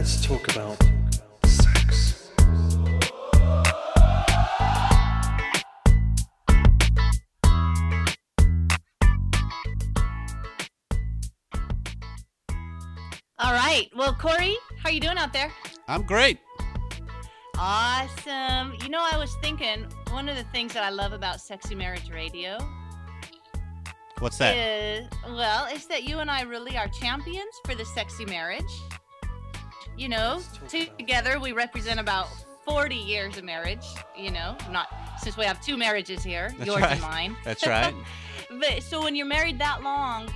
let's talk about sex. All right. Well, Corey, how are you doing out there? I'm great. Awesome. You know, I was thinking one of the things that I love about Sexy Marriage Radio What's that? is, well, is that you and I really are champions for the sexy marriage. You know, Let's talk about- together we represent about 40 years of marriage, you know, not since we have two marriages here, That's yours right. and mine. That's right. But so when you're married that long,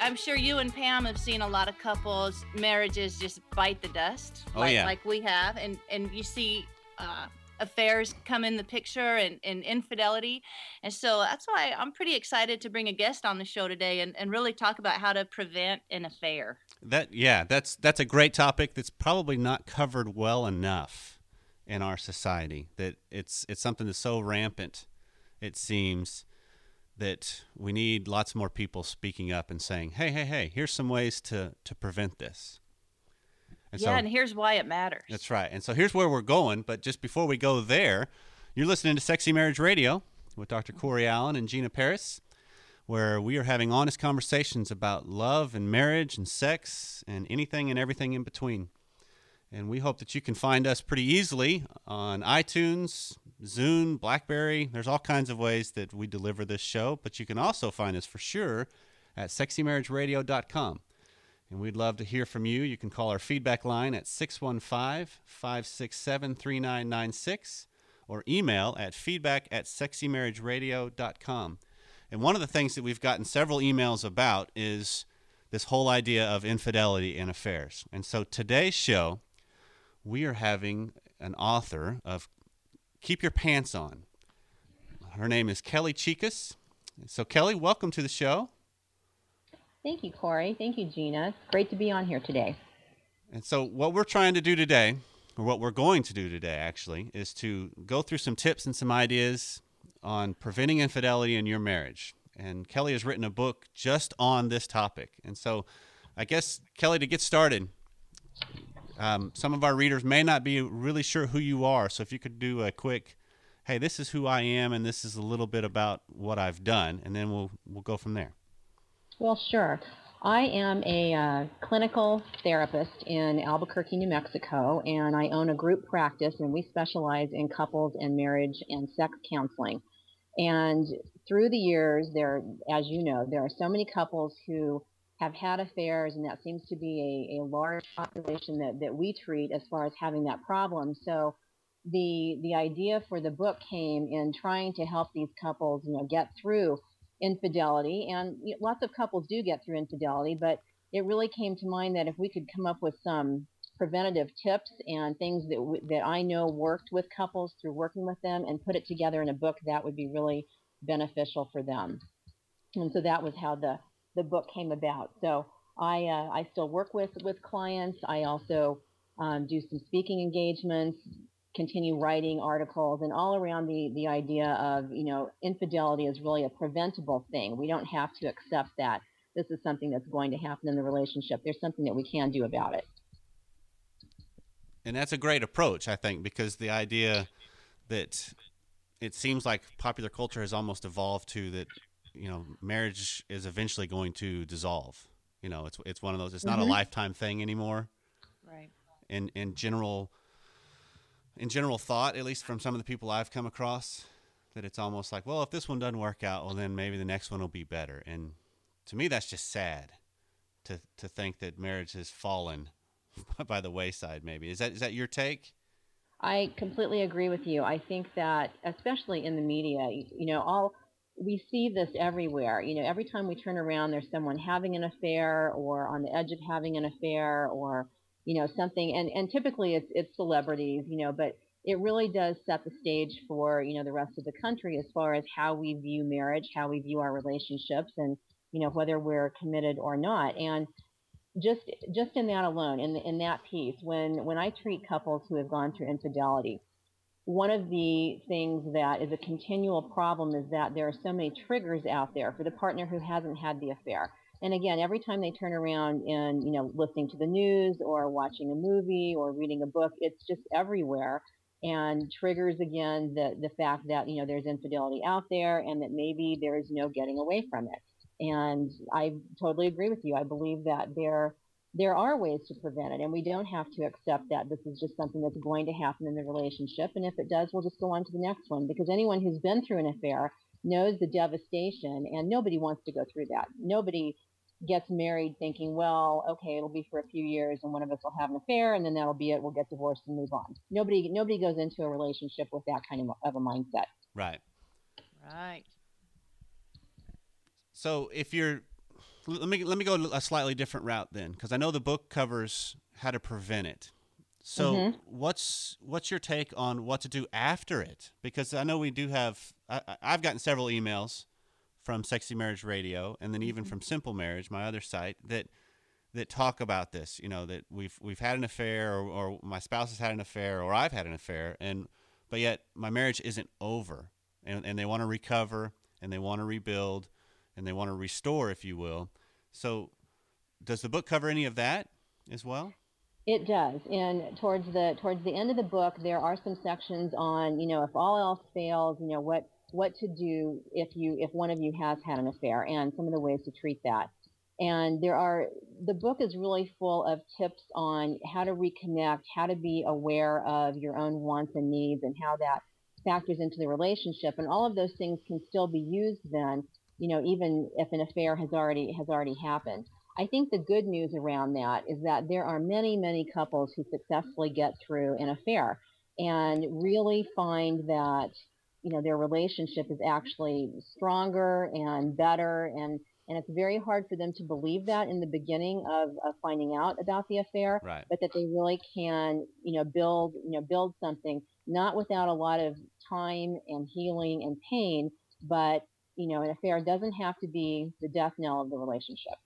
I'm sure you and Pam have seen a lot of couples marriages just bite the dust, Oh, like yeah. like we have, and and you see uh, affairs come in the picture and, and infidelity, and so that's why I'm pretty excited to bring a guest on the show today and, and really talk about how to prevent an affair. That yeah, that's that's a great topic that's probably not covered well enough in our society. That it's it's something that's so rampant, it seems, that we need lots more people speaking up and saying, "Hey, hey, hey, here's some ways to to prevent this." And yeah, and here's why it matters. That's right. And so here's where we're going. But just before we go there, you're listening to Sexy Marriage Radio with Dr. Corey Allen and Gina Parris, where we are having honest conversations about love and marriage and sex and anything and everything in between. And we hope that you can find us pretty easily on iTunes, Zune, Blackberry. There's all kinds of ways that we deliver this show, but you can also find us for sure at sexymarriageradio.com. And we'd love to hear from you. You can call our feedback line at 615 567 3996 or email at feedback at sexymarriageradio.com. And one of the things that we've gotten several emails about is this whole idea of infidelity in affairs. And so today's show, we are having an author of Keep Your Pants On. Her name is Kelly Chicas. So, Kelly, welcome to the show. Thank you, Corey. Thank you, Gina. It's great to be on here today. And so, what we're trying to do today, or what we're going to do today, actually, is to go through some tips and some ideas on preventing infidelity in your marriage. And Kelly has written a book just on this topic. And so, I guess, Kelly, to get started, um, some of our readers may not be really sure who you are. So, if you could do a quick, hey, this is who I am, and this is a little bit about what I've done, and then we'll we'll go from there. Well, sure. I am a uh, clinical therapist in Albuquerque, New Mexico, and I own a group practice, and we specialize in couples and marriage and sex counseling. And through the years, there, as you know, there are so many couples who have had affairs, and that seems to be a, a large population that, that we treat as far as having that problem. So the the idea for the book came in trying to help these couples, you know, get through infidelity. And you know, lots of couples do get through infidelity, but it really came to mind that if we could come up with some preventative tips and things that w- that I know worked with couples through working with them and put it together in a book, that would be really beneficial for them. And so that was how the the book came about. So I uh, I still work with with clients. I also um, do some speaking engagements, continue writing articles, and all around the the idea of you know infidelity is really a preventable thing. We don't have to accept that this is something that's going to happen in the relationship. There's something that we can do about it. And that's a great approach, I think, because the idea that it seems like popular culture has almost evolved to that, you know, marriage is eventually going to dissolve. You know, it's it's one of those. It's not a Mhm. lifetime thing anymore. Right. In in general, in general thought, at least from some of the people I've come across, that it's almost like, well, if this one doesn't work out, well, then maybe the next one will be better. And to me, that's just sad to to think that marriage has fallen by the wayside. Maybe is that is that your take? I completely agree with you. I think that, especially in the media, y- you know, all we see this everywhere. You know, every time we turn around, there's someone having an affair or on the edge of having an affair or, you know, something. And, and typically it's, it's celebrities, you know, but it really does set the stage for, you know, the rest of the country as far as how we view marriage, how we view our relationships and, you know, whether we're committed or not. And just just in that alone, in in that piece, when when I treat couples who have gone through infidelity, one of the things that is a continual problem is that there are so many triggers out there for the partner who hasn't had the affair. And again, every time they turn around and, you know, listening to the news or watching a movie or reading a book, it's just everywhere and triggers again the, the fact that, you know, there's infidelity out there and that maybe there's no getting away from it. And I totally agree with you. I believe that there there are ways to prevent it, and we don't have to accept that this is just something that's going to happen in the relationship. And if it does, we'll just go on to the next one because anyone who's been through an affair knows the devastation, and nobody wants to go through that. Nobody gets married thinking, well, okay, it'll be for a few years, and one of us will have an affair, and then that'll be it. We'll get divorced and move on. Nobody, nobody goes into a relationship with that kind of, of a mindset. Right. Right. So if you're let me let me go a slightly different route then because I know the book covers how to prevent it. So Mhm. what's what's your take on what to do after it? Because I know we do have I, I- I've gotten several emails from Sexy Marriage Radio and then even from Simple Marriage, my other site that that talk about this. You know that we've we've had an affair or, or my spouse has had an affair or I've had an affair and but yet my marriage isn't over and and they want to recover and they want to rebuild and they want to restore, if you will. So, does the book cover any of that as well? It does, and towards the towards the end of the book, there are some sections on you know if all else fails, you know what what to do if you if one of you has had an affair, and some of the ways to treat that. And there are the book is really full of tips on how to reconnect, how to be aware of your own wants and needs, and how that factors into the relationship. And all of those things can still be used then, you know, even if an affair has already has already happened. I think the good news around that is that there are many, many couples who successfully get through an affair and really find that, you know, their relationship is actually stronger and better and and it's very hard for them to believe that in the beginning of, of finding out about the affair, Right. but that they really can, you know, build, you know, build something not without a lot of time and healing and pain, but you know, an affair doesn't have to be the death knell of the relationship.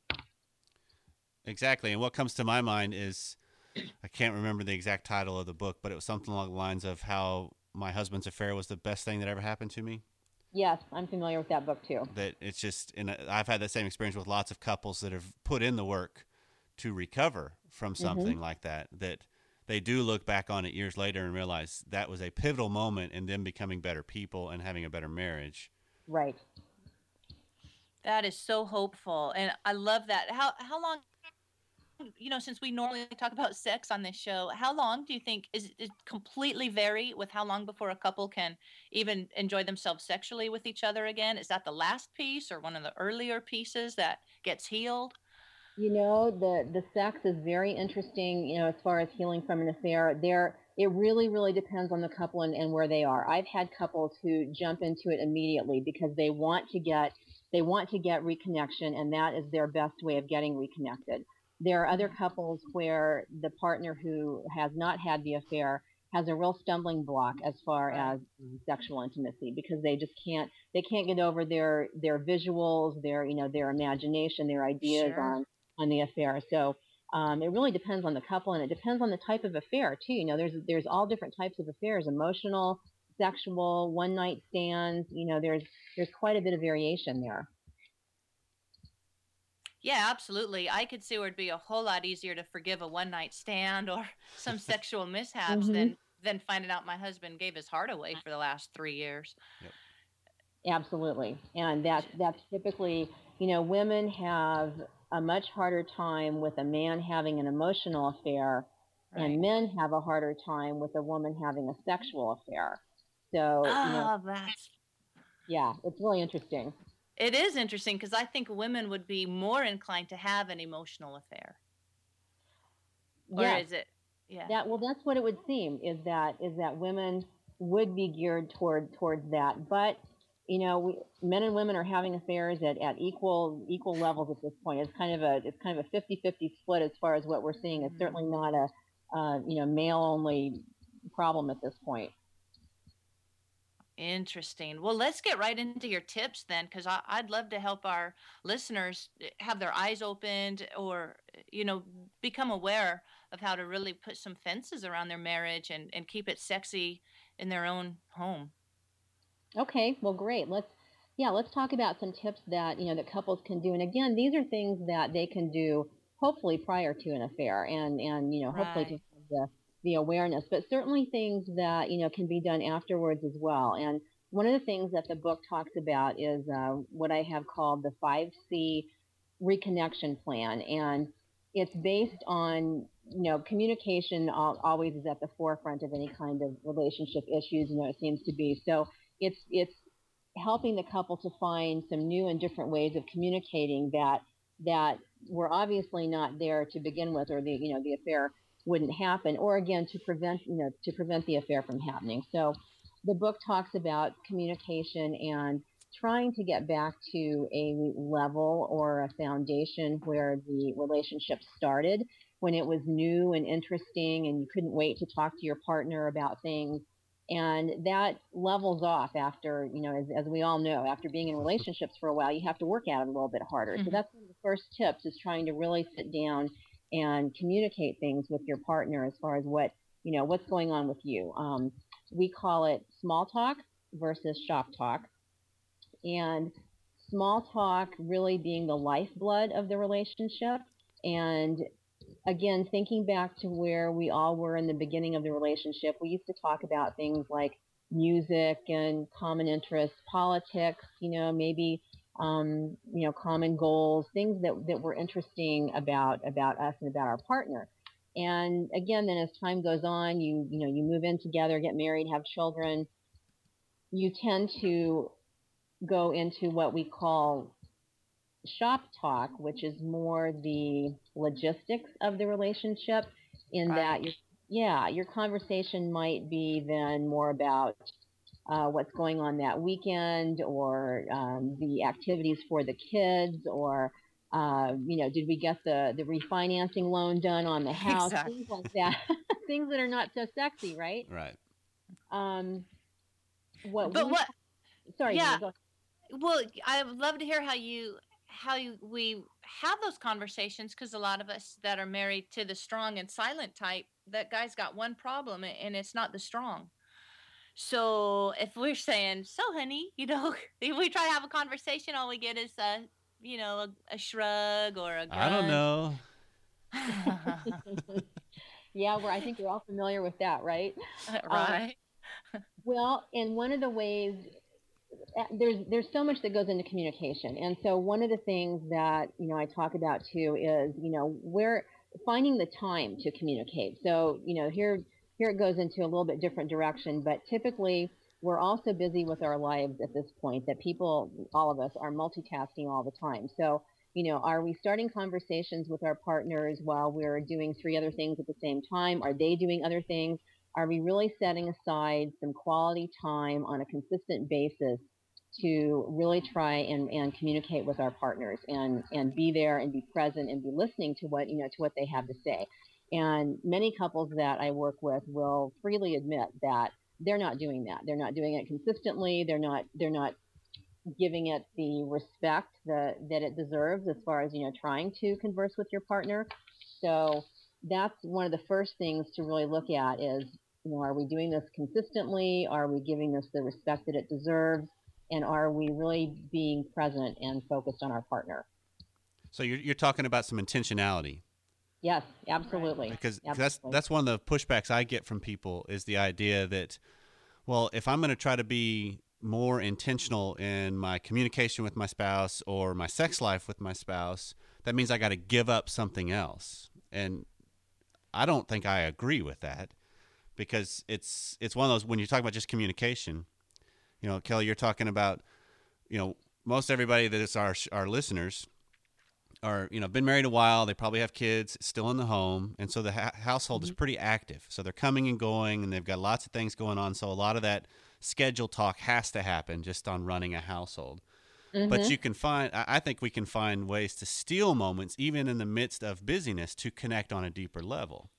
Exactly. And what comes to my mind is I can't remember the exact title of the book, but it was something along the lines of how my husband's affair was the best thing that ever happened to me. Yes, I'm familiar with that book too. That it's just, and uh, I've had that same experience with lots of couples that have put in the work to recover from mm-hmm. something like that. That they do look back on it years later and realize that was a pivotal moment in them becoming better people and having a better marriage. Right. That is so hopeful, and I love that. How how long? You know, since we normally talk about sex on this show, how long do you think is it completely vary with how long before a couple can even enjoy themselves sexually with each other again? Is that the last piece or one of the earlier pieces that gets healed? You know, the the sex is very interesting, you know, as far as healing from an affair. There it really, really depends on the couple and, and where they are. I've had couples who jump into it immediately because they want to get they want to get reconnection and that is their best way of getting reconnected. There are other couples where the partner who has not had the affair has a real stumbling block as far as sexual intimacy because they just can't they can't get over their their visuals, their you know their imagination, their ideas Sure. on on the affair. So um, it really depends on the couple and it depends on the type of affair too. You know, there's there's all different types of affairs: emotional, sexual, one night stands. You know, there's there's quite a bit of variation there. Yeah, absolutely. I could see where it'd be a whole lot easier to forgive a one night stand or some sexual mishaps Mhm. than than finding out my husband gave his heart away for the last three years. Absolutely, and that's that's typically you know women have a much harder time with a man having an emotional affair, Right. and men have a harder time with a woman having a sexual affair. So you know, Oh, that's yeah, it's really interesting. It is interesting because I think women would be more inclined to have an emotional affair. Or Yes. is it? Yeah. That well, that's what it would seem is that is that women would be geared toward towards that, but you know, we, men and women are having affairs at, at equal equal levels at this point. It's kind of a it's kind of a 50-50 split as far as what we're seeing. It's Mhm. certainly not a uh, you know male only problem at this point. Interesting. Well, let's get right into your tips then, because I'd love to help our listeners eh, have their eyes opened or, eh, you know, become aware of how to really put some fences around their marriage and, and keep it sexy in their own home. Okay, well, great. Let's yeah, let's talk about some tips that you know that couples can do. And again, these are things that they can do hopefully prior to an affair, and and you know hopefully to Right. have the the awareness, but certainly things that you know can be done afterwards as well. And one of the things that the book talks about is uh, what I have called the five C reconnection plan, and it's based on you know communication always is at the forefront of any kind of relationship issues. You know, it seems to be so. It's it's helping the couple to find some new and different ways of communicating that that were obviously not there to begin with, or the you know the affair wouldn't happen, or again to prevent you know to prevent the affair from happening. So the book talks about communication and trying to get back to a level or a foundation where the relationship started when it was new and interesting and you couldn't wait to talk to your partner about things and that levels off after you know as, as we all know after being in relationships for a while you have to work at it a little bit harder so Mhm. that's one of the first tips is trying to really sit down and communicate things with your partner as far as what you know what's going on with you. Um, we call it small talk versus shop talk. And small talk really being the lifeblood of the relationship. And again thinking back to where we all were in the beginning of the relationship we used to talk about things like music and common interests politics you know maybe um, you know common goals things that, that were interesting about about us and about our partner and again then as time goes on you you know you move in together get married have children you tend to go into what we call shop talk, which is more the logistics of the relationship, in that Right. yeah, your conversation might be then more about uh, what's going on that weekend, or um, the activities for the kids, or uh, you know, did we get the the refinancing loan done on the house? Exactly. Things like that. things that are not so sexy, right? Right. Um, what But we what? sorry, Yeah. Nina, go Well, I would love to hear how you how you, we have those conversations because a lot of us that are married to the strong and silent type, that guy's got one problem and it's not the strong. So if we're saying, "So, honey," you know, if we try to have a conversation, all we get is a, you know, a, a shrug or a. I don't know. know. Yeah, well, I think we're all familiar with that, right? right. Well, and one of the ways uh, there's there's so much that goes into communication, and so one of the things that you know I talk about too is you know where finding the time to communicate. So you know here here it goes into a little bit different direction, but typically we're also busy with our lives at this point that people, all of us, are multitasking all the time. So you know, are we starting conversations with our partners while we're doing three other things at the same time? Are they doing other things? Are we really setting aside some quality time on a consistent basis to really try and, and communicate with our partners and, and be there and be present and be listening to what, you know, to what they have to say? And many couples that I work with will freely admit that they're not doing that. They're not doing it consistently. They're not, they're not giving it the respect that, that it deserves as far as, you know, trying to converse with your partner. So that's one of the first things to really look at is, you know, are we doing this consistently? Are we giving this the respect that it deserves? And are we really being present and focused on our partner? So you're you're talking about some intentionality Yes, absolutely. because 'cause that's Absolutely. that's one of the pushbacks I get from people is the idea that well, if I'm going to try to be more intentional in my communication with my spouse or my sex life with my spouse, that means I got to give up something else. And I don't think I agree with that because it's it's one of those when you talk about just communication. You know, Kelly, you're talking about, you know, most everybody that is our our listeners are you know been married a while. They probably have kids still in the home, and so the ha- household is mm-hmm. pretty active. So they're coming and going, and they've got lots of things going on. So a lot of that schedule talk has to happen just on running a household. But mm-hmm. you can find, I I think we can find ways to steal moments, even in the midst of busyness, to connect on a deeper level.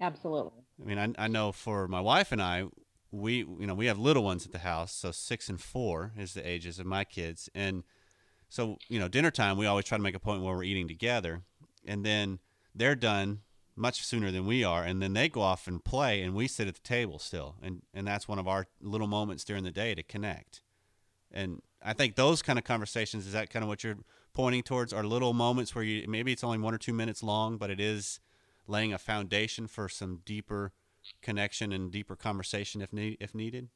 Absolutely. I mean, I, I know for my wife and I, we you know we have little ones at the house, so six and four is the ages of my kids, and so you know dinner time we always try to make a point where we're eating together, and then they're done much sooner than we are, and then they go off and play, and we sit at the table still, and and that's one of our little moments during the day to connect, and I think those kind of conversations is that kind of what you're pointing towards are little moments where you maybe it's only one or two minutes long, but it is laying a foundation for some deeper connection and deeper conversation if need, if needed.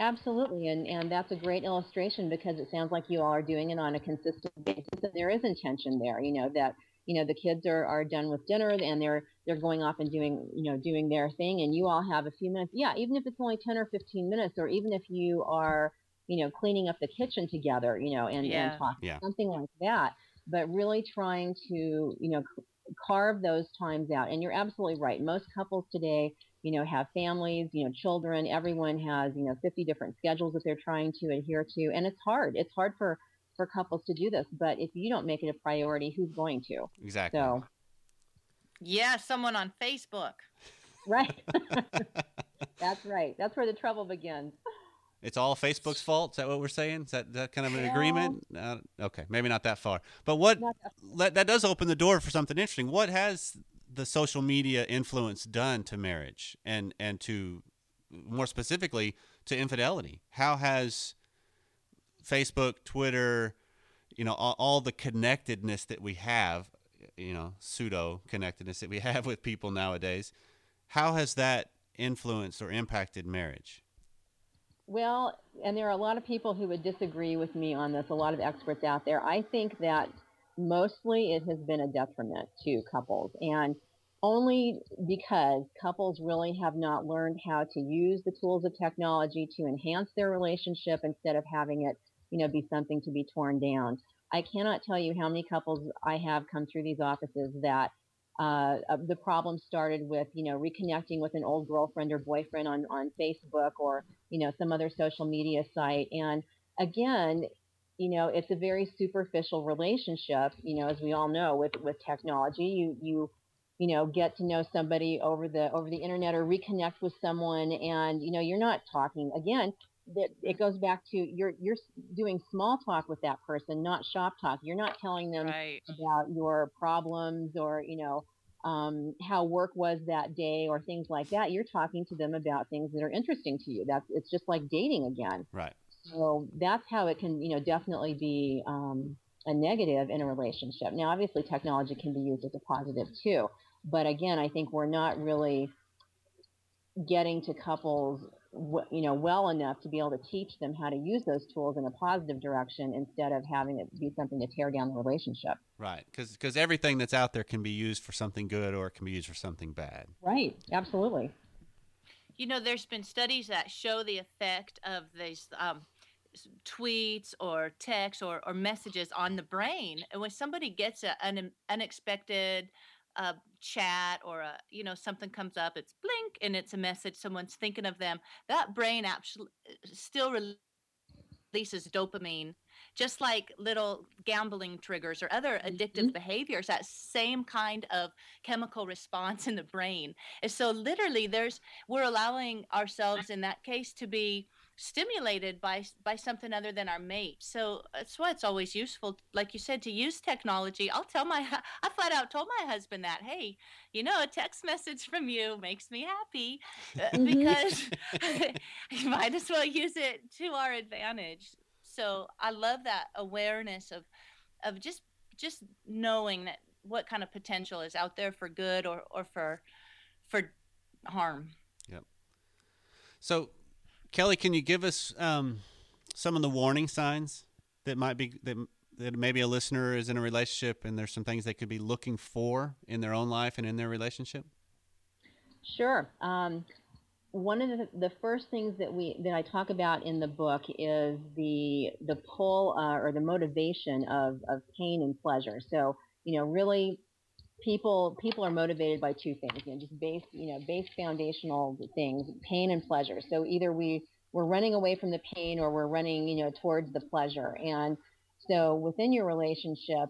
Absolutely, and and that's a great illustration because it sounds like you all are doing it on a consistent basis, and there is intention there. You know that you know the kids are, are done with dinner and they're they're going off and doing you know doing their thing, and you all have a few minutes. Yeah, even if it's only ten or fifteen minutes, or even if you are you know cleaning up the kitchen together, you know, and Yeah. and talking Yeah. something like that. But really trying to you know c- carve those times out. And you're absolutely right. Most couples today you know, have families, you know, children. Everyone has, you know, 50 different schedules that they're trying to adhere to, and it's hard. It's hard for for couples to do this. But if you don't make it a priority, who's going to? Exactly. So, Yeah, someone on Facebook. right. That's right. That's where the trouble begins. It's all Facebook's fault. Is that what we're saying? Is that, that kind of an Well- agreement? Uh, okay, maybe not that far. But what that- that, that does open the door for something interesting. What has the social media influence done to marriage and and to more specifically to infidelity? How has Facebook, Twitter, you know, all, all the connectedness that we have, you know, pseudo connectedness that we have with people nowadays, how has that influenced or impacted marriage? Well, and there are a lot of people who would disagree with me on this, a lot of experts out there. I think that mostly it has been a detriment to couples, and only because couples really have not learned how to use the tools of technology to enhance their relationship instead of having it, you know, be something to be torn down. I cannot tell you how many couples I have come through these offices that uh, the problem started with, you know, reconnecting with an old girlfriend or boyfriend on, on Facebook or you know, some other social media site. And again, you know, it's a very superficial relationship, you know, as we all know with, with technology, you, you, you know, get to know somebody over the, over the internet or reconnect with someone and, you know, you're not talking again, that it goes back to you're, you're doing small talk with that person, not shop talk. You're not telling them Right. about your problems or you know um, how work was that day or things like that you're talking to them about things that are interesting to you that's it's just like dating again Right. So that's how it can you know definitely be um, a negative in a relationship now obviously technology can be used as a positive too but again i think we're not really getting to couples w- you know well enough to be able to teach them how to use those tools in a positive direction instead of having it be something to tear down the relationship Right. Because everything that's out there can be used for something good or it can be used for something bad. Right, absolutely. You know, there's been studies that show the effect of these um, s- tweets or texts or, or messages on the brain. And when somebody gets a, an unexpected uh, chat or a, you know something comes up, it's blink and it's a message. Someone's thinking of them. That brain actually still releases dopamine, just like little gambling triggers or other addictive behaviors. That same kind of chemical response in the brain. And so, literally, there's we're allowing ourselves in that case to be stimulated by by something other than our mate. So that's why it's always useful, like you said, to use technology. I'll tell my hu- I flat out told my husband that, hey, you know, a text message from you makes me happy uh, Mhm. because you might as well use it to our advantage. So I love that awareness of of just just knowing that what kind of potential is out there for good or or for for harm. Yep. So, Kelly, can you give us um, some of the warning signs that might be that that maybe a listener is in a relationship and there's some things they could be looking for in their own life and in their relationship? Sure. Um, one of the, the first things that we that I talk about in the book is the the pull uh, or the motivation of, of pain and pleasure. So you know, really, people people are motivated by two things. You know, just base you know base foundational things, pain and pleasure. So either we we're running away from the pain or we're running you know towards the pleasure. And so within your relationship,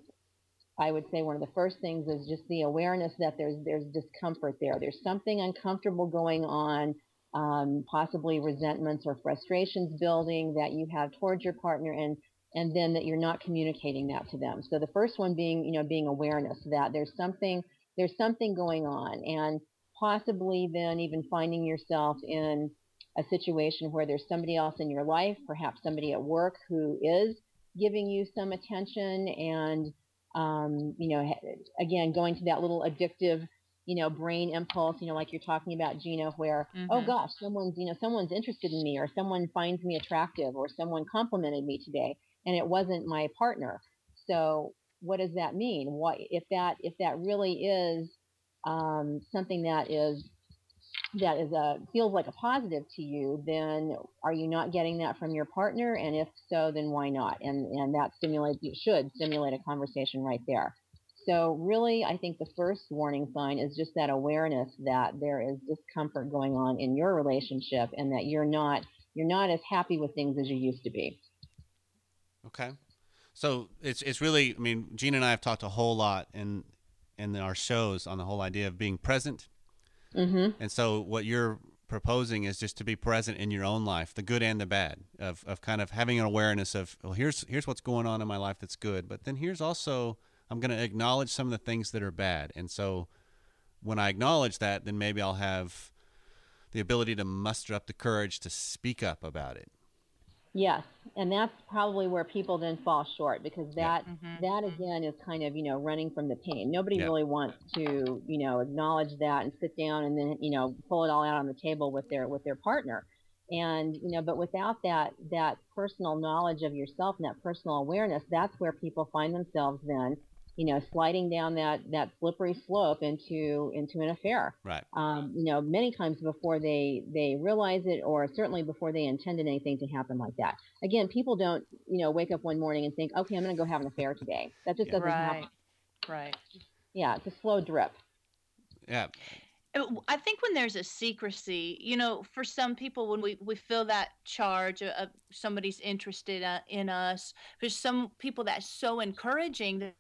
I would say one of the first things is just the awareness that there's there's discomfort there. There's something uncomfortable going on, um, possibly resentments or frustrations building that you have towards your partner, and and then that you're not communicating that to them. So the first one being you know being awareness that there's something there's something going on, and possibly then even finding yourself in a situation where there's somebody else in your life, perhaps somebody at work who is giving you some attention and um, you know, again, going to that little addictive, you know, brain impulse, you know, like you're talking about, Gina, where, oh Mm-hmm. gosh, someone's, you know, someone's interested in me or someone finds me attractive or someone complimented me today and it wasn't my partner. So what does that mean? What if that if that really is um, something that is that is a feels like a positive to you, then are you not getting that from your partner? And if so, then why not? And and that stimulates you should stimulate a conversation right there. So really, I think the first warning sign is just that awareness that there is discomfort going on in your relationship, and that you're not you're not as happy with things as you used to be. Okay. So it's it's really I mean Gina and I have talked a whole lot in in our shows on the whole idea of being present. Mm-hmm. And so what you're proposing is just to be present in your own life, the good and the bad, of of kind of having an awareness of well here's here's what's going on in my life that's good, but then here's also I'm going to acknowledge some of the things that are bad. And so when I acknowledge that, then maybe I'll have the ability to muster up the courage to speak up about it. Yes, and that's probably where people then fall short because Yeah. that Mhm. that again is kind of you know running from the pain. Nobody Yeah. really wants to you know acknowledge that and sit down and then you know pull it all out on the table with their with their partner. And you know, but without that that personal knowledge of yourself and that personal awareness, that's where people find themselves then you know sliding down that that slippery slope into into an affair Right. um, you know, many times before they they realize it, or certainly before they intended anything to happen like that. Again, people don't, you know, wake up one morning and think, okay, I'm going to go have an affair today. That just Yeah. doesn't Right. happen. Right. Yeah, it's a slow drip. Yeah. I think when there's a secrecy, you know, for some people, when we, we feel that charge of, of somebody's interested uh, in us, there's some people that's so encouraging that,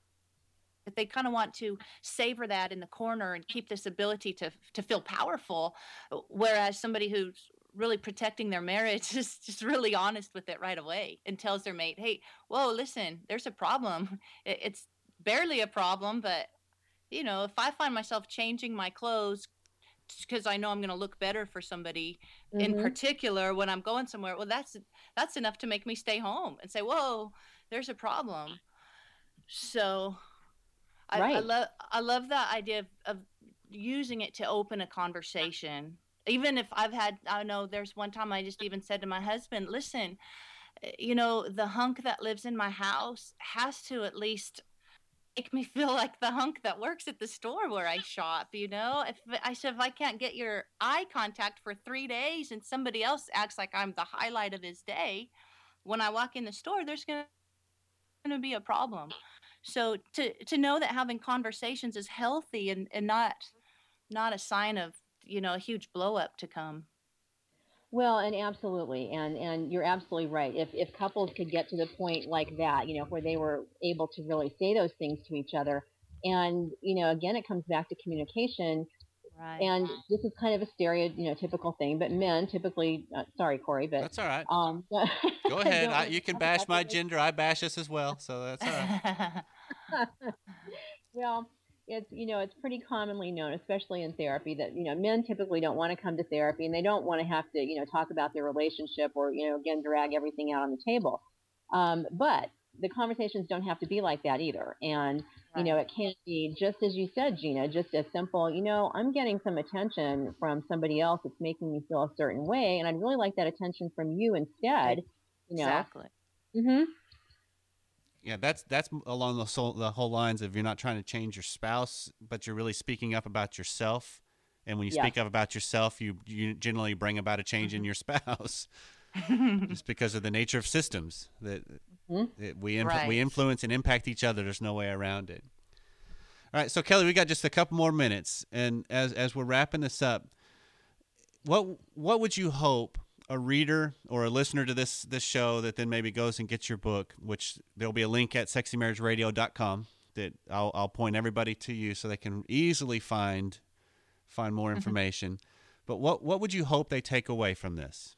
that they kind of want to savor that in the corner and keep this ability to to feel powerful, whereas somebody who's really protecting their marriage is just really honest with it right away and tells their mate, "Hey, whoa, listen, there's a problem. It's barely a problem, but you know, if I find myself changing my clothes because I know I'm going to look better for somebody in Mhm. particular when I'm going somewhere, well, that's that's enough to make me stay home and say, "Whoa, there's a problem." So, I, I love I love that idea of, of using it to open a conversation. Even if I've had, I know there's one time I just even said to my husband, "Listen, you know, the hunk that lives in my house has to at least make me feel like the hunk that works at the store where I shop. You know, if I said if I can't get your eye contact for three days and somebody else acts like I'm the highlight of his day, when I walk in the store, there's gonna gonna be a problem. So to to know that having conversations is healthy and and not not a sign of you know a huge blow up to come. Well, and absolutely, and and you're absolutely right. If if couples could get to the point like that, you know, where they were able to really say those things to each other, and you know, again, it comes back to communication. Right. And this is kind of a stereo, you know, typical thing, but men typically, uh, sorry, Corey, but That's all right. um, Go ahead. I, you can bash my gender. I bash us as well. So that's all right. Well, it's you know it's pretty commonly known, especially in therapy, that you know men typically don't want to come to therapy and they don't want to have to you know talk about their relationship or you know again drag everything out on the table. Um, but the conversations don't have to be like that either, and you know it can be just as you said, Gina, just as simple. You know, I'm getting some attention from somebody else that's making me feel a certain way, and I'd really like that attention from you instead. You know. exactly. Mm-hmm. Yeah, that's that's along the whole, the whole lines of you're not trying to change your spouse, but you're really speaking up about yourself. And when you Yes. speak up about yourself, you you generally bring about a change in your spouse, just because of the nature of systems that, Mhm. that we inf- Right. we influence and impact each other. There's no way around it. All right, so Kelly, we got just a couple more minutes, and as as we're wrapping this up, what what would you hope a reader or a listener to this this show that then maybe goes and gets your book, which there'll be a link at sexymarriageradio.com that I'll I'll point everybody to you so they can easily find find more information. But what what would you hope they take away from this?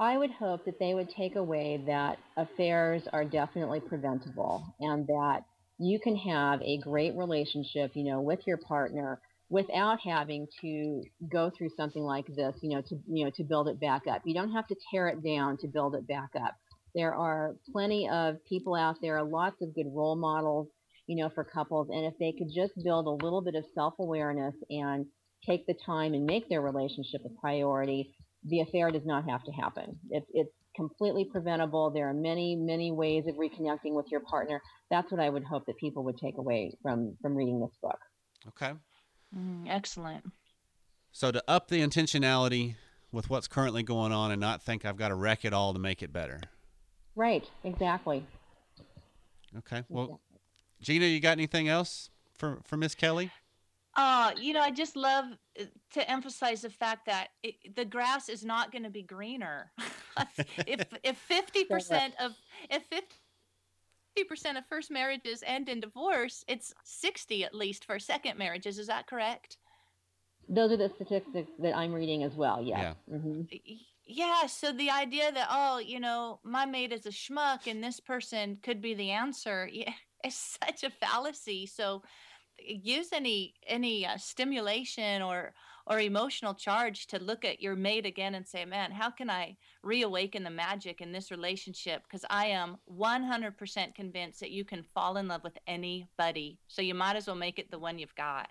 I would hope that they would take away that affairs are definitely preventable and that you can have a great relationship, you know, with your partner without having to go through something like this, you know, to you know to build it back up. You don't have to tear it down to build it back up. There are plenty of people out there, lots of good role models, you know, for couples, and if they could just build a little bit of self-awareness and take the time and make their relationship a priority, the affair does not have to happen. It's it's completely preventable. There are many, many ways of reconnecting with your partner. That's what I would hope that people would take away from from reading this book. Okay. Mm, excellent. So to up the intentionality with what's currently going on and not think I've got to wreck it all to make it better. Right, exactly. Okay. Well, Gina, you got anything else for for Miss Kelly? Uh, you know, I just love uh, to emphasize the fact that it, the grass is not going to be greener. if if fifty percent of if fifty percent of first marriages end in divorce, it's sixty at least for second marriages. Is that correct? Those are the statistics that I'm reading as well. Yes. Yeah. hmm Yeah. So the idea that oh, you know, my mate is a schmuck and this person could be the answer, yeah, it's such a fallacy. So use any any uh, stimulation or or emotional charge to look at your mate again and say man how can i reawaken the magic in this relationship because i am 100% convinced that you can fall in love with anybody so you might as well make it the one you've got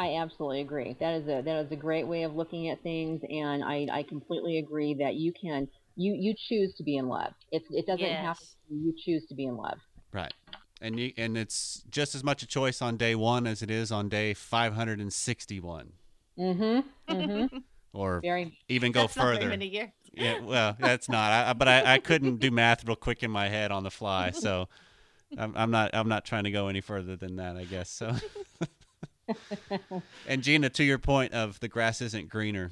I absolutely agree. That is a that is a great way of looking at things, and I, I completely agree that you can you you choose to be in love. It's it doesn't have to. Yes. You choose to be in love. Right. And you and it's just as much a choice on day 1 as it is on day 561 Mm-hmm. Mm-hmm. or Very. even go That's not very further. many years. Yeah, well, that's not. I, I- but I, I couldn't do math real quick in my head on the fly, so I'm, I'm not. I'm not trying to go any further than that. I guess so. and Gina, to your point of the grass isn't greener,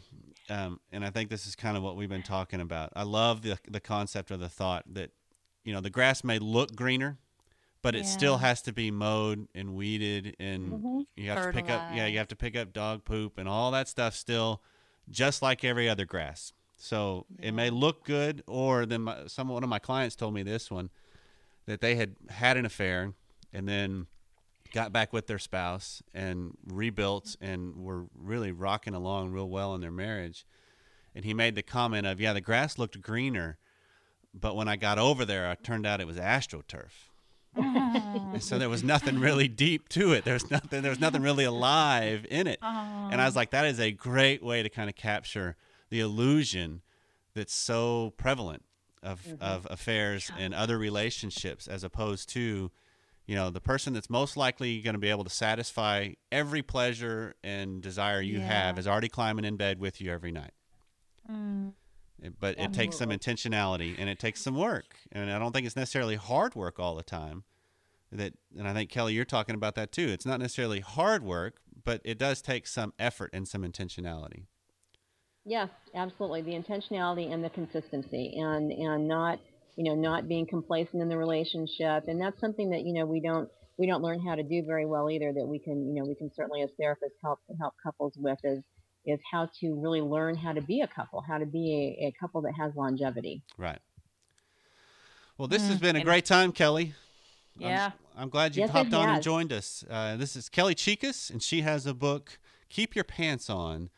um, and I think this is kind of what we've been talking about. I love the the concept of the thought that you know the grass may look greener, but it still has to be mowed and weeded, and Mhm. you have to pick up. Yeah, you have to pick up dog poop and all that stuff still, just like every other grass. So it may look good, or then my, some one of my clients told me this one that they had had an affair and then got back with their spouse and rebuilt and were really rocking along real well in their marriage. And he made the comment of, "Yeah, the grass looked greener, but when I got over there, it turned out it was astroturf." And so there was nothing really deep to it. There's nothing. There was nothing really alive in it. And I was like, that is a great way to kind of capture the illusion that's so prevalent of of affairs and other relationships, as opposed to, you know, the person that's most likely going to be able to satisfy every pleasure and desire you have is already climbing in bed with you every night. Mm. But it takes some intentionality and it takes some work. And I don't think it's necessarily hard work all the time. That and I think Kelly, you're talking about that too. It's not necessarily hard work, but it does take some effort and some intentionality. Yes, absolutely. The intentionality and the consistency, and and not you know not being complacent in the relationship, and that's something that you know we don't we don't learn how to do very well either. That we can you know we can certainly as therapists help help couples with is is how to really learn how to be a couple, how to be a, a couple that has longevity. Right. Well, this has Mm, been a great time, Kelly. I'm- Yeah. I'm, glad you Yes, it hopped on and joined us. Uh, this is Kelly Chicas, and she has a book, Keep Your Pants On,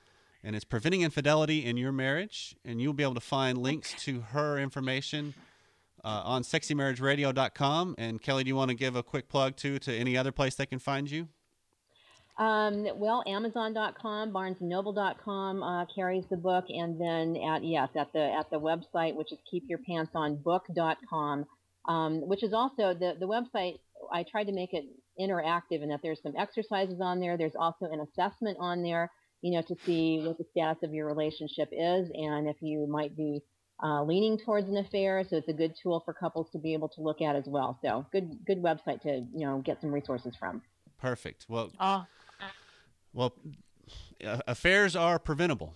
and it's Preventing Infidelity in Your Marriage. And you'll be able to find links to her information uh, on sexymarriageradio.com. And Kelly, do you want to give a quick plug too to any other place they can find you? Um, well, Amazon.com, BarnesandNoble.com uh, carries the book, and then at yes, at the at the website, which is KeepYourPantsOnBook.com, um, which is also the the website. I tried to make it interactive in that there's some exercises on there. There's also an assessment on there, you know, to see what the status of your relationship is, and if you might be uh, leaning towards an affair. So it's a good tool for couples to be able to look at as well. So good good website to you know get some resources from. Perfect. Well, Oh, Well, affairs are preventable,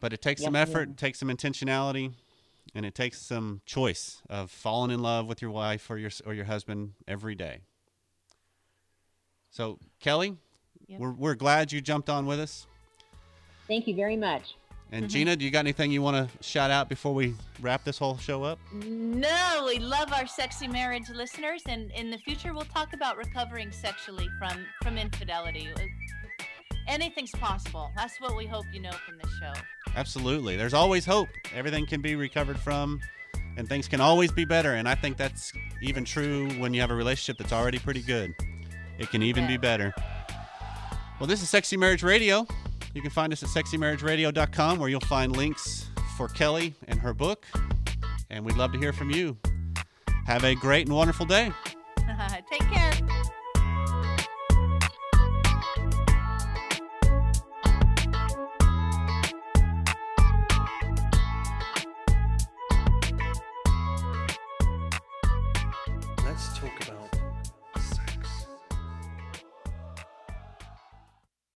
but it takes some Yes, effort, it takes some intentionality, and it takes some choice of falling in love with your wife or your or your husband every day. So, Kelly, Yep. we're we're glad you jumped on with us. Thank you very much. And Mhm. Gina, do you got anything you want to shout out before we wrap this whole show up? No, we love our sexy marriage listeners, and in the future we'll talk about recovering sexually from from infidelity. Anything's possible. That's what we hope you know from this show. Absolutely. There's always hope. Everything can be recovered from, and things can always be better. And I think that's even true when you have a relationship that's already pretty good. It can even be better. Well, this is Sexy Marriage Radio. You can find us at sexymarriageradio.com where you'll find links for Kelly and her book. And we'd love to hear from you. Have a great and wonderful day.